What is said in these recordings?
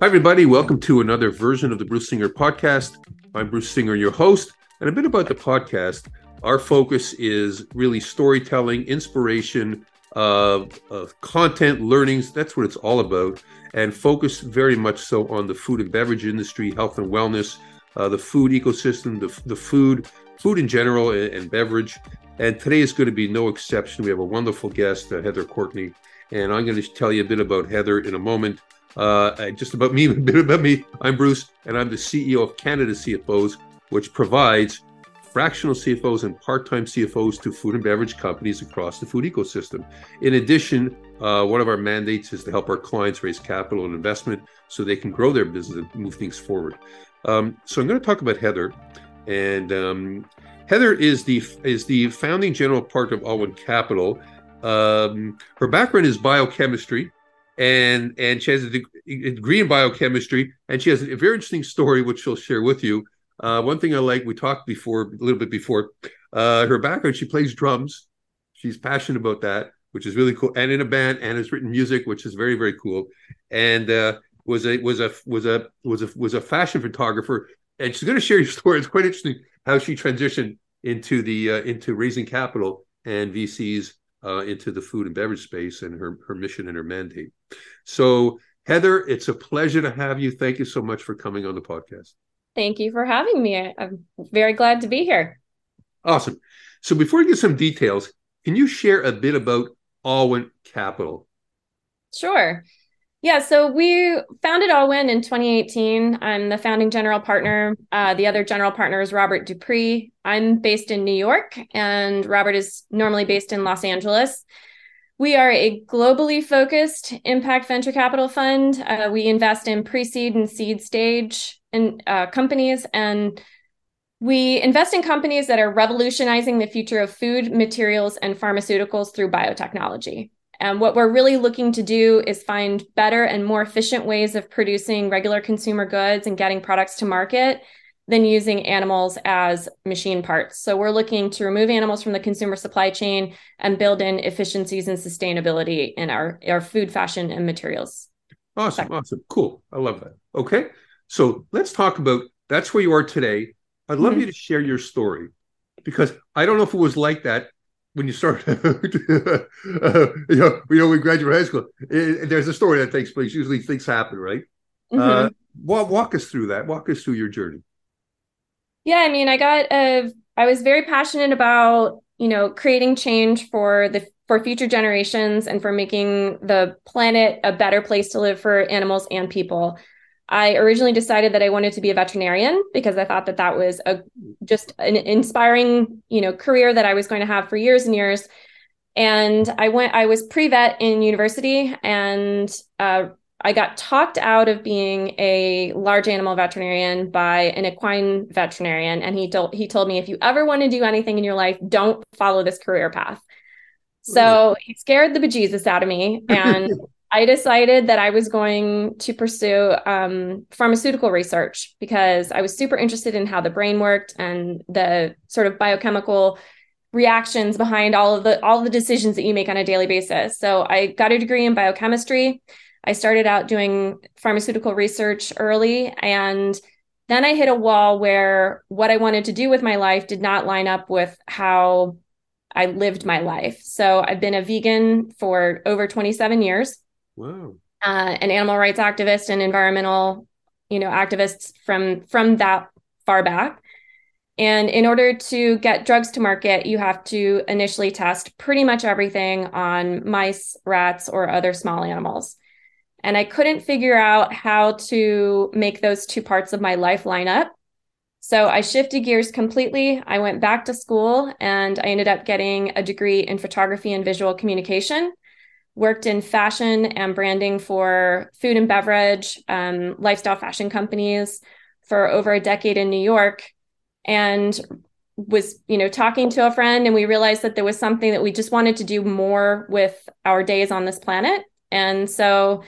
Hi, everybody. Welcome to another version of the Bruce Singer podcast. I'm Bruce Singer, your host. And a bit about the podcast. Our focus is really storytelling, inspiration, uh, uh, content, learnings. That's what it's all about. And focus very much so on the food and beverage industry, health and wellness, uh, the food ecosystem, the, the food, food in general, and, and, beverage. And today is going to be no exception. We have a wonderful guest, uh, Heather Courtney. And I'm going to tell you a bit about Heather in a moment. Uh, just about me, a bit about me. I'm Bruce, and I'm the CEO of Canada CFOs, which provides fractional CFOs and part-time CFOs to food and beverage companies across the food ecosystem. In addition, uh, one of our mandates is to help our clients raise capital and investment so they can grow their business and move things forward. Um, so I'm going to talk about Heather, and um, Heather is the is the founding general partner of Alwyn Capital. Um, her background is biochemistry and and she has a degree in biochemistry, and she has a very interesting story which she'll share with you. Uh, one thing I like, we talked before a little bit before, uh, her background. She plays drums. She's passionate about that, which is really cool, and in a band, and has written music, which is very very cool. And uh, was a was a was a was a was a fashion photographer, and she's going to share your story. It's quite interesting how she transitioned into the uh, into raising capital and VCs uh, into the food and beverage space and her her mission and her mandate. So, Heather, it's a pleasure to have you. Thank you so much for coming on the podcast. Thank you for having me. I'm very glad to be here. Awesome. So, before we get some details, can you share a bit about Alwyn Capital? Sure. Yeah, so we founded Alwyn in 2018. I'm the founding general partner. Uh, the other general partner is Robert Dupree. I'm based in New York, and Robert is normally based in Los Angeles. We are a globally focused impact venture capital fund. Uh, we invest in pre seed and seed stage in, uh, companies, and we invest in companies that are revolutionizing the future of food, materials, and pharmaceuticals through biotechnology. And what we're really looking to do is find better and more efficient ways of producing regular consumer goods and getting products to market than using animals as machine parts. So we're looking to remove animals from the consumer supply chain and build in efficiencies and sustainability in our, our food, fashion, and materials. Awesome. Sector. Awesome. Cool. I love that. Okay. So let's talk about that's where you are today. I'd love mm-hmm. you to share your story because I don't know if it was like that when you start, uh, you know, you know, we graduate high school. It, there's a story that takes place. Usually things happen, right? Mm-hmm. Uh, walk, walk us through that. Walk us through your journey. Yeah, I mean, I got a, I was very passionate about, you know, creating change for the for future generations and for making the planet a better place to live for animals and people. I originally decided that I wanted to be a veterinarian because I thought that that was a just an inspiring, you know, career that I was going to have for years and years. And I went, I was pre vet in university, and uh, I got talked out of being a large animal veterinarian by an equine veterinarian, and he told he told me if you ever want to do anything in your life, don't follow this career path. So he scared the bejesus out of me, and I decided that I was going to pursue um, pharmaceutical research because I was super interested in how the brain worked and the sort of biochemical reactions behind all of the all of the decisions that you make on a daily basis. So I got a degree in biochemistry. I started out doing pharmaceutical research early and then I hit a wall where what I wanted to do with my life did not line up with how I lived my life. So I've been a vegan for over 27 years. Uh, an animal rights activist and environmental, you know, activists from from that far back. And in order to get drugs to market, you have to initially test pretty much everything on mice, rats, or other small animals. And I couldn't figure out how to make those two parts of my life line up. So I shifted gears completely. I went back to school and I ended up getting a degree in photography and visual communication worked in fashion and branding for food and beverage, um, lifestyle fashion companies for over a decade in New York, and was you know talking to a friend, and we realized that there was something that we just wanted to do more with our days on this planet, and so.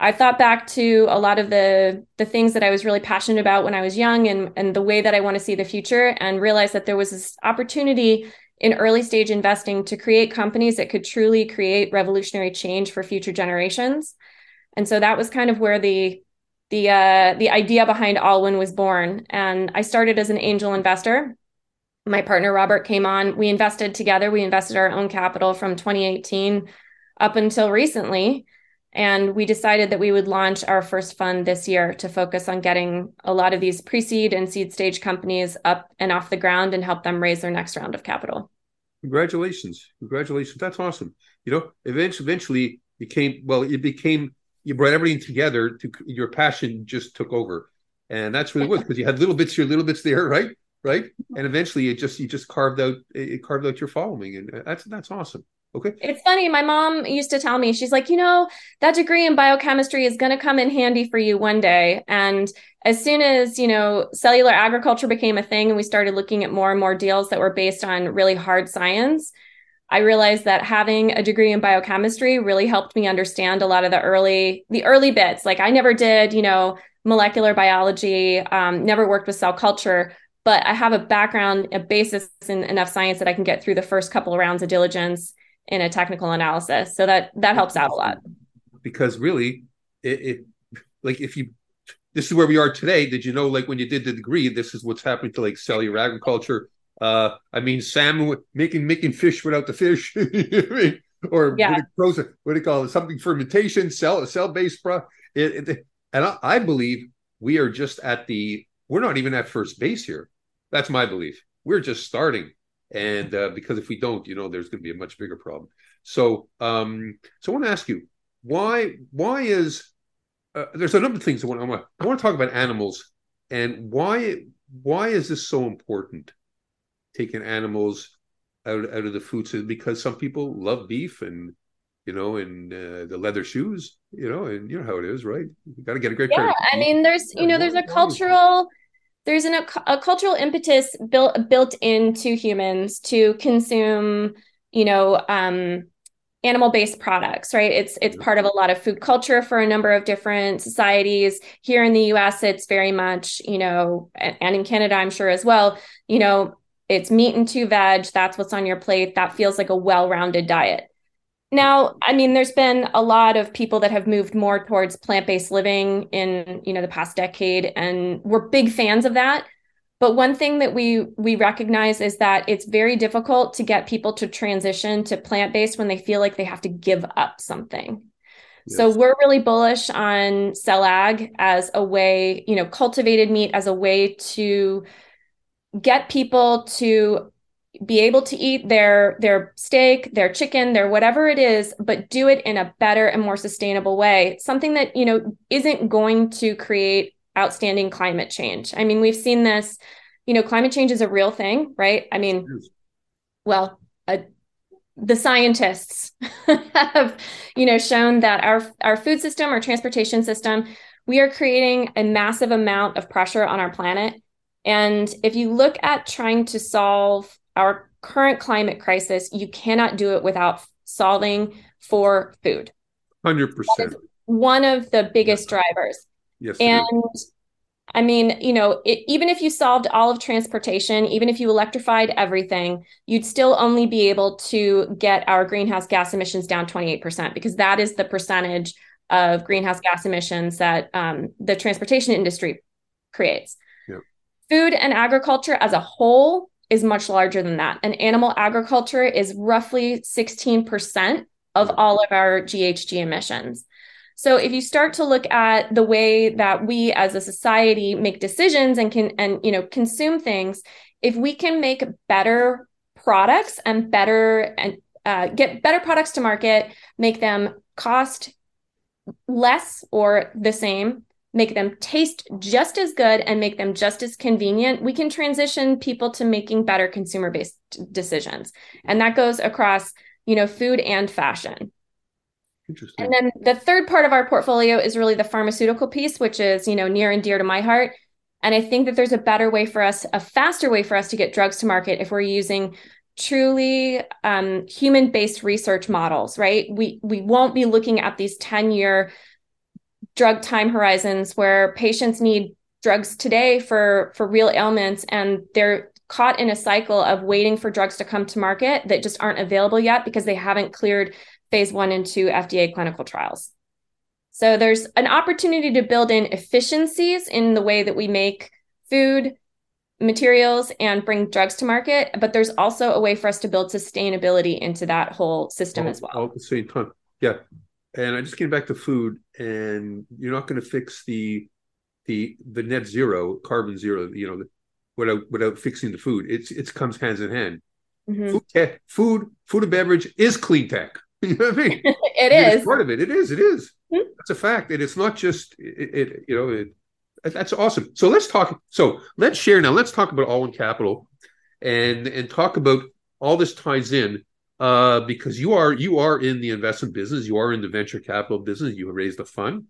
I thought back to a lot of the the things that I was really passionate about when I was young and and the way that I want to see the future and realized that there was this opportunity in early stage investing to create companies that could truly create revolutionary change for future generations. And so that was kind of where the the uh, the idea behind Alwyn was born. And I started as an angel investor. My partner Robert came on. We invested together. We invested our own capital from 2018 up until recently. And we decided that we would launch our first fund this year to focus on getting a lot of these pre seed and seed stage companies up and off the ground and help them raise their next round of capital. Congratulations. Congratulations. That's awesome. You know, eventually, eventually became, well, it became, you brought everything together to your passion just took over. And that's really was because you had little bits here, little bits there, right? Right. And eventually it just, you just carved out, it carved out your following. And uh, that's, that's awesome. Okay. It's funny. My mom used to tell me, she's like, you know, that degree in biochemistry is going to come in handy for you one day. And as soon as, you know, cellular agriculture became a thing and we started looking at more and more deals that were based on really hard science, I realized that having a degree in biochemistry really helped me understand a lot of the early, the early bits. Like I never did, you know, molecular biology, um, never worked with cell culture, but I have a background, a basis in enough science that I can get through the first couple of rounds of diligence in a technical analysis. So that that helps out a lot. Because really, it, it like if you this is where we are today. Did you know, like when you did the degree, this is what's happening to like cellular agriculture. Uh, I mean, salmon making making fish without the fish, or yeah. what, do you call it? Something fermentation, cell cell based. It, it, and I, I believe we are just at the. We're not even at first base here. That's my belief. We're just starting and uh, because if we don't, you know, there's going to be a much bigger problem. So, um, so I want to ask you, why why is uh, there's a number of things I want, I want I want to talk about animals and why why is this so important? Taking animals out out of the food system because some people love beef and you know, and uh, the leather shoes, you know, and you know how it is, right? You got to get a great. Yeah, I mean, there's you know, there's a cultural there's an, a, cultural impetus built built into humans to consume, you know, um, animal based products right? It's it's part of a lot of food culture for a number of different societies. Here in the US it's very much you know and in Canada I'm sure as well you know it's meat and two veg that's what's on your plate. That feels like a well-rounded diet now, I mean, there's been a lot of people that have moved more towards plant-based living in, you know, the past decade, and we're big fans of that. But one thing that we we recognize is that it's very difficult to get people to transition to plant-based when they feel like they have to give up something. Yes. So we're really bullish on cell ag as a way, you know, cultivated meat as a way to get people to be able to eat their their steak their chicken their whatever it is but do it in a better and more sustainable way. Something that you know isn't going to create outstanding climate change. I mean we've seen this you know climate change is a real thing right? I mean well uh, the scientists have you know shown that our our food system our transportation system we are creating a massive amount of pressure on our planet. And if you look at trying to solve our current climate crisis, you cannot do it without solving for food. 100%. One of the biggest drivers. Yes. And I mean, you know, it, even if you solved all of transportation, even if you electrified everything, you'd still only be able to get our greenhouse gas emissions down 28% because that is the percentage of greenhouse gas emissions that um, the transportation industry creates. Yep. Food and agriculture as a whole is much larger than that. And animal agriculture is roughly 16% of all of our GHG emissions. So if you start to look at the way that we as a society make decisions and can and you know consume things, if we can make better products and better and uh, get better products to market, make them cost less or the same make them taste just as good and make them just as convenient, we can transition people to making better consumer based decisions. And that goes across, you know, food and fashion. Interesting. And then the third part of our portfolio is really the pharmaceutical piece, which is, you know, near and dear to my heart. And I think that there's a better way for us, a faster way for us to get drugs to market if we're using truly um, human-based research models, right? We we won't be looking at these 10-year drug time horizons where patients need drugs today for for real ailments and they're caught in a cycle of waiting for drugs to come to market that just aren't available yet because they haven't cleared phase 1 and 2 FDA clinical trials. So there's an opportunity to build in efficiencies in the way that we make food, materials, and bring drugs to market. But there's also a way for us to build sustainability into that whole system all, as well. All at the same time. Yeah. And I just came back to food, and you're not going to fix the the the net zero, carbon zero, you know, without without fixing the food. It's it comes hands in hand. Mm-hmm. Food, tech, food, food and beverage is clean tech. You know what I mean? it is part of it. It is. It is. Mm-hmm. That's a fact. And it's not just it. it you know, it, that's awesome. So let's talk. So let's share now. Let's talk about Alwyn Capital, and and talk about all this ties in uh, because you are you are in the investment business. You are in the venture capital business. You raised a fund.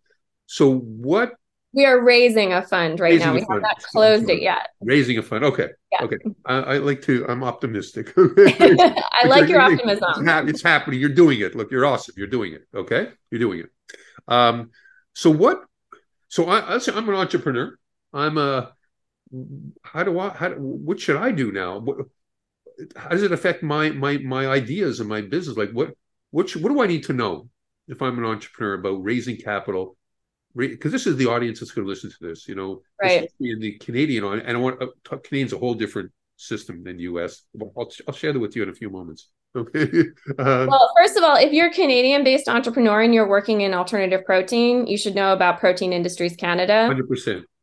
So what we are raising a fund right now. We have not closed it yet. Raising a fund. Okay. Yeah. Okay. I, I, like to. I'm optimistic. I like your optimism. It's, ha- it's, happening. You're doing it. Look, you're awesome. You're doing it. Okay. You're doing it. Um. So what? So I, I'm an entrepreneur. I'm a. How do I? How? What should I do now? How does it affect my my my ideas and my business? Like what? What? Should, what do I need to know if I'm an entrepreneur about raising capital? because this is the audience that's going to listen to this, you know, right? In the Canadian, and I want uh, Canadian's a whole different system than U.S. I'll, I'll share that with you in a few moments. Okay. Uh, well, first of all, if you're a Canadian-based entrepreneur and you're working in alternative protein, you should know about Protein Industries Canada. Hundred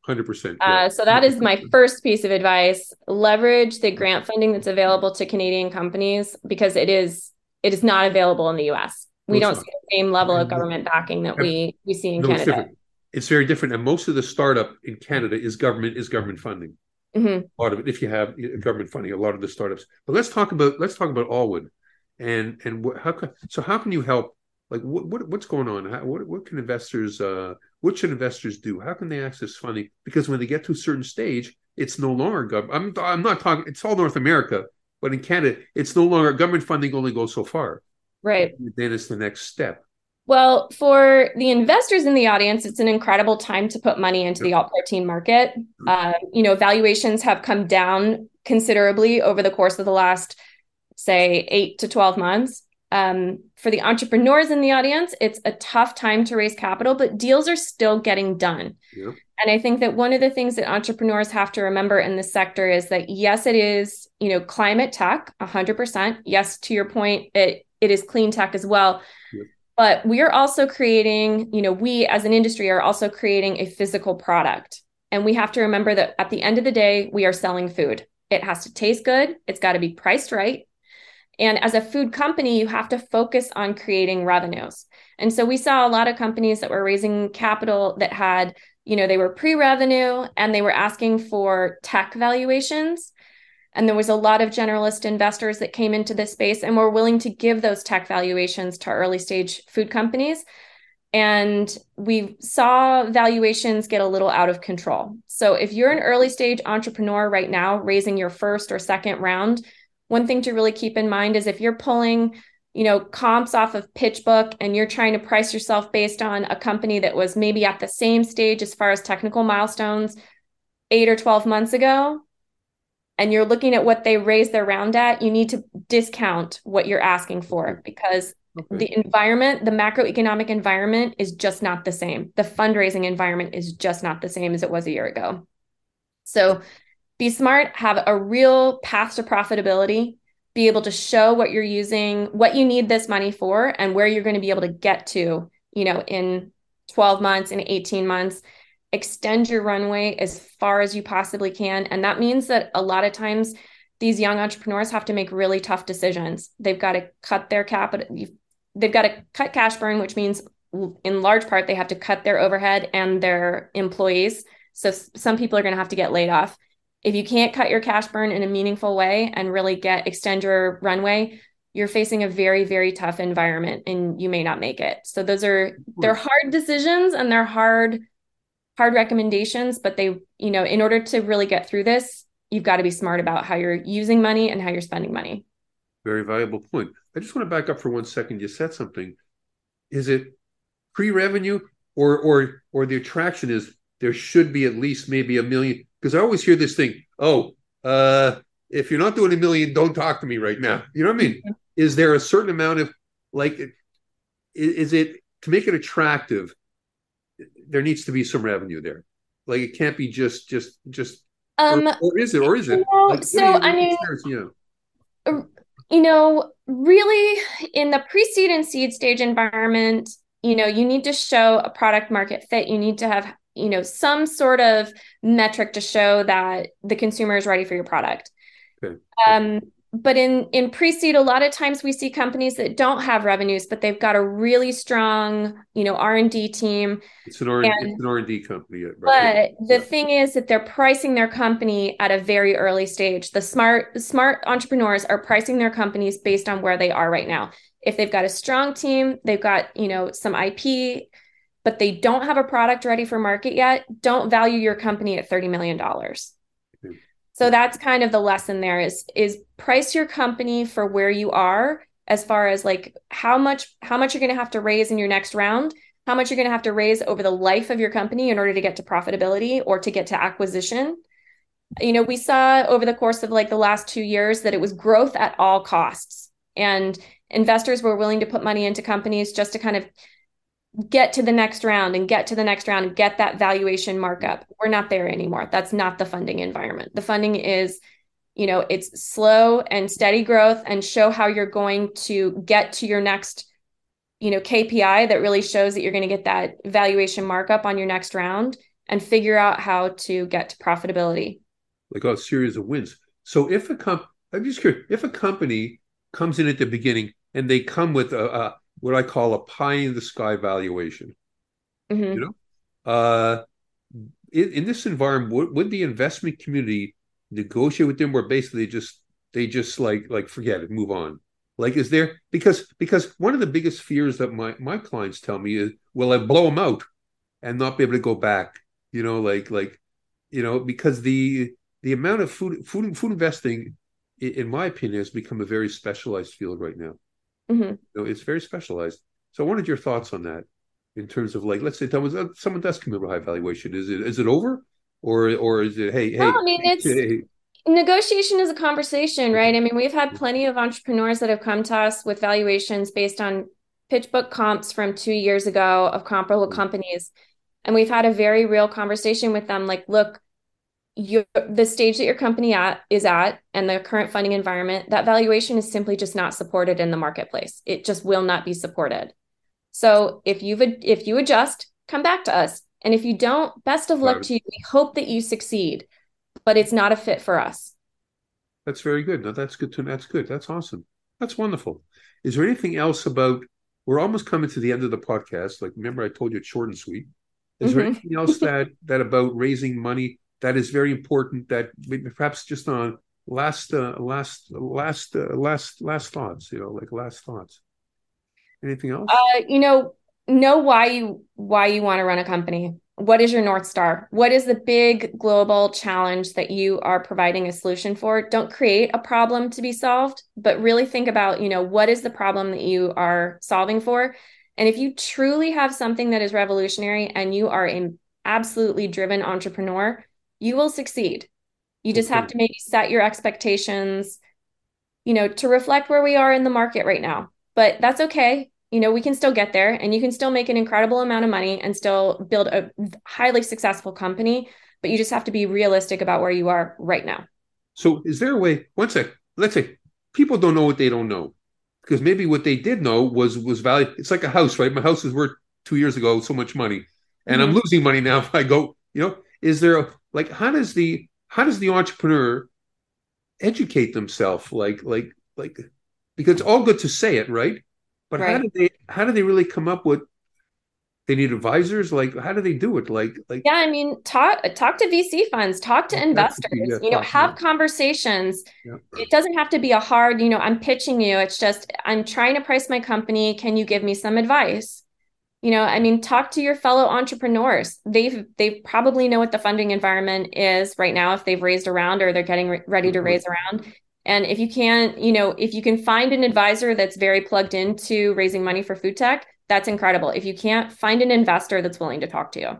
percent. Hundred percent. Uh, so that is my first piece of advice: leverage the grant funding that's available to Canadian companies because it is it is not available in the U.S. We no, don't see the same level of government backing that we we see in no, Canada it's very different. And most of the startup in Canada is government is government funding. Mm-hmm. A lot of it, if you have government funding, a lot of the startups. But let's talk about let's talk about Allwood and and how can so how can you help? Like what, what what's going on? How, what what can investors uh what should investors do? How can they access funding? Because when they get to a certain stage, it's no longer government. I'm I'm not talking. It's all North America, but in Canada, it's no longer government funding. Only goes so far. Right. Then it's the next step. Well, for the investors in the audience, it's an incredible time to put money into the alt protein market. Uh, you know, valuations have come down considerably over the course of the last, say, eight to 12 months. Um, for the entrepreneurs in the audience, it's a tough time to raise capital, but deals are still getting done. Yeah. And I think that one of the things that entrepreneurs have to remember in this sector is that yes, it is, you know, climate tech, 100%. Yes, to your point, it it is clean tech as well but we are also creating you know we as an industry are also creating a physical product and we have to remember that at the end of the day we are selling food it has to taste good it's got to be priced right and as a food company you have to focus on creating revenues and so we saw a lot of companies that were raising capital that had you know they were pre-revenue and they were asking for tech valuations and there was a lot of generalist investors that came into this space and were willing to give those tech valuations to early stage food companies. And we saw valuations get a little out of control. So if you're an early stage entrepreneur right now, raising your first or second round, one thing to really keep in mind is if you're pulling you know comps off of PitchBook and you're trying to price yourself based on a company that was maybe at the same stage as far as technical milestones 8 or 12 months ago and you're looking at what they raised their round at, you need to discount what you're asking for because okay. the environment, the macroeconomic environment is just not the same. The fundraising environment is just not the same as it was a year ago. So be smart, have a real path to profitability, be able to show what you're using, what you need this money for, and where you're going to be able to get to, you know, in 12 months, in 18 months extend your runway as far as you possibly can. And that means that a lot of times these young entrepreneurs have to make really tough decisions. They've got to cut their capital, they've got to cut cash burn, which means in large part they have to cut their overhead and their employees. So some people are going to have to get laid off. If you can't cut your cash burn in a meaningful way and really get extend your runway, you're facing a very very tough environment and you may not make it. So those are they're hard decisions and they're hard hard recommendations, but they, you know, in order to really get through this, you've got to be smart about how you're using money and how you're spending money. Very valuable point. I just want to back up for one second. You said something. Is it pre-revenue or or or the attraction is there should be at least maybe a million? Because I always hear this thing, oh, uh, if you're not doing a million, don't talk to me right now. You know what I mean? Mm-hmm. Is there a certain amount of like is, is it to make it attractive? there needs to be some revenue there. Like it can't be just just just Um, or, or is it or is it? you know, Like, so I mean, yeah. you know, really in the pre-seed and seed stage environment, you know, you need to show a product market fit. You need to have, you know, some sort of metric to show that the consumer is ready for your product. Okay. Um, but in in pre-seed, a lot of times we see companies that don't have revenues, but they've got a really strong, you know, R&D team. It's an R And- it's an R and D company, right? But the thing is that they're pricing their company at a very early stage. The smart smart entrepreneurs are pricing their companies based on where they are right now. If they've got a strong team, they've got, you know, some IP, but they don't have a product ready for market yet, don't value your company at 30 million dollars. Okay. So that's kind of the lesson there is is price your company for where you are as far as like how much how much you're going to have to raise in your next round how much you're going to have to raise over the life of your company in order to get to profitability or to get to acquisition. You know, we saw over the course of like the last two years that it was growth at all costs. And investors were willing to put money into companies just to kind of get to the next round and get to the next round and get that valuation markup. We're not there anymore. That's not the funding environment. The funding is, you know, it's slow and steady growth and show how you're going to get to your next you know KPI that really shows that you're going to get that valuation markup on your next round and figure out how to get to profitability. like a series of wins. So if a comp, I'm just curious, if a company comes in at the beginning and they come with a, a what I call a pie in the sky valuation, Mhm. you know, uh, in, in this environment, would, would the investment community negotiate with them, where basically just they just like like forget it, move on? Like, is there because because one of the biggest fears that my my clients tell me is, will I blow them out and not be able to go back? You know, like like you know, because the the amount of food food food investing, in my opinion, has become a very specialized field right now. Mhm. You know, it's very specialized. So I wanted your thoughts on that in terms of like, let's say someone someone does commit a high valuation. Is it is it over, or or is it hey hey? No, I mean it's hey, negotiation is a conversation, right? I mean, we've had plenty of entrepreneurs that have come to us with valuations based on PitchBook comps from two years ago of comparable companies. And we've had a very real conversation with them like, look, you the stage that your company at is at and the current funding environment, that valuation is simply just not supported in the marketplace. It just will not be supported. So if you've if you adjust, come back to us. And if you don't, best of luck Right. to you. We hope that you succeed, but it's not a fit for us. That's very good. No, that's good to that's good. That's awesome. That's wonderful. Is there anything else about we're almost coming to the end of the podcast. Like remember I told you it's short and sweet. Is there Mhm. anything else that that about raising money that is very important that perhaps just on last uh, last last uh, last last thoughts, you know, like last thoughts. Anything else? Uh, you know, know why you why you want to run a company. What is your North Star? What is the big global challenge that you are providing a solution for? Don't create a problem to be solved, but really think about, you know, what is the problem that you are solving for? And if you truly have something that is revolutionary and you are an absolutely driven entrepreneur, you will succeed. You just have to maybe set your expectations, you know, to reflect where we are in the market right now. But that's okay. You know, we can still get there and you can still make an incredible amount of money and still build a highly successful company, but you just have to be realistic about where you are right now. So is there a way, one sec, let's say people don't know what they don't know. Because maybe what they did know was was value. It's like a house, right? My house was worth two years ago so much money. And I'm Mhm. losing money now if I go, you know, is there a like how does the how does the entrepreneur educate themselves? Like, like, like because it's all good to say it, right? But how do they how do they really come up with they need advisors? Like, how do they do it? Like, like Yeah, I mean, talk talk to VC funds, talk to investors, yeah, you know, have conversations. Yeah. It doesn't have to be a hard, you know, I'm pitching you. It's just I'm trying to price my company. Can you give me some advice? You know, I mean, talk to your fellow entrepreneurs. They've they probably know what the funding environment is right now if they've raised around or they're getting re- ready to Mhm. raise around. And if you can't, you know, if you can find an advisor that's very plugged into raising money for food tech, that's incredible. If you can't, find an investor that's willing to talk to you.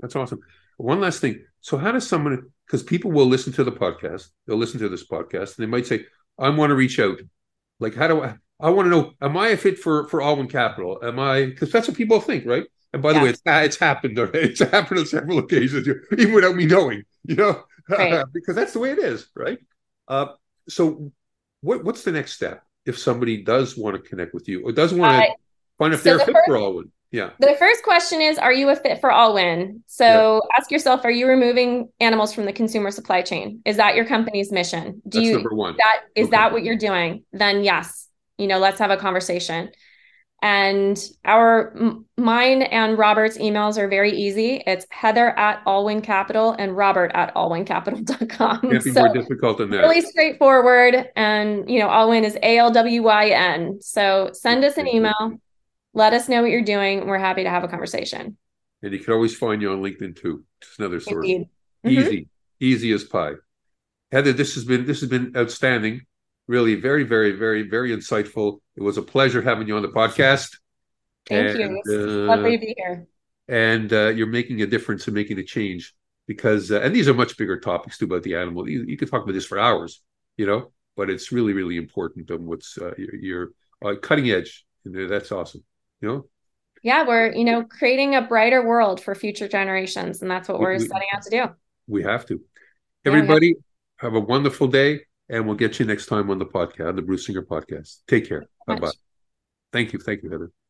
That's awesome. One last thing. So, how does someone, because people will listen to the podcast, they'll listen to this podcast, and they might say, I want to reach out. Like, how do I, I want to know, am I a fit for, for Alwyn Capital? Am I, because that's what people think, right? And by the way, it's, it's happened. It's happened on several occasions, even without me knowing. You know, right. because that's the way it is, right? Uh, so, what what's the next step if somebody does want to connect with you or does want to uh, find if so they're the fit first, for Alwyn? Yeah. The first question is, are you a fit for Alwyn? So yeah. ask yourself, are you removing animals from the consumer supply chain? Is that your company's mission? Do That's you number one. That is okay. that what you're doing? Then yes, you know, let's have a conversation. And our mine and Robert's emails are very easy. It's Heather at Alwyn Capital and Robert at alwyncapital.com. Can't be so more difficult than that. Really straightforward. And you know, Alwyn is A L W Y N. So send us an email. Let us know what you're doing. We're happy to have a conversation. And you can always find you on LinkedIn too. Just another source. Mm-hmm. Easy, easy as pie. Heather, this has been this has been outstanding really very, very, very, very insightful. It was a pleasure having you on the podcast. Thank and, you. Uh, Lovely to be here. And uh, you're making a difference and making a change because, uh, and these are much bigger topics too about the animal. You, you could talk about this for hours, you know, but it's really, really important on what's uh, your, uh, cutting edge. And that's awesome, you know. Yeah, we're you know creating a brighter world for future generations, and that's what we, are setting out to do. We have to. Everybody, yeah, have a wonderful day and we'll get you next time on the podcast, the Bruce Singer podcast. Take care. Bye bye. Thank you. Thank you, Heather.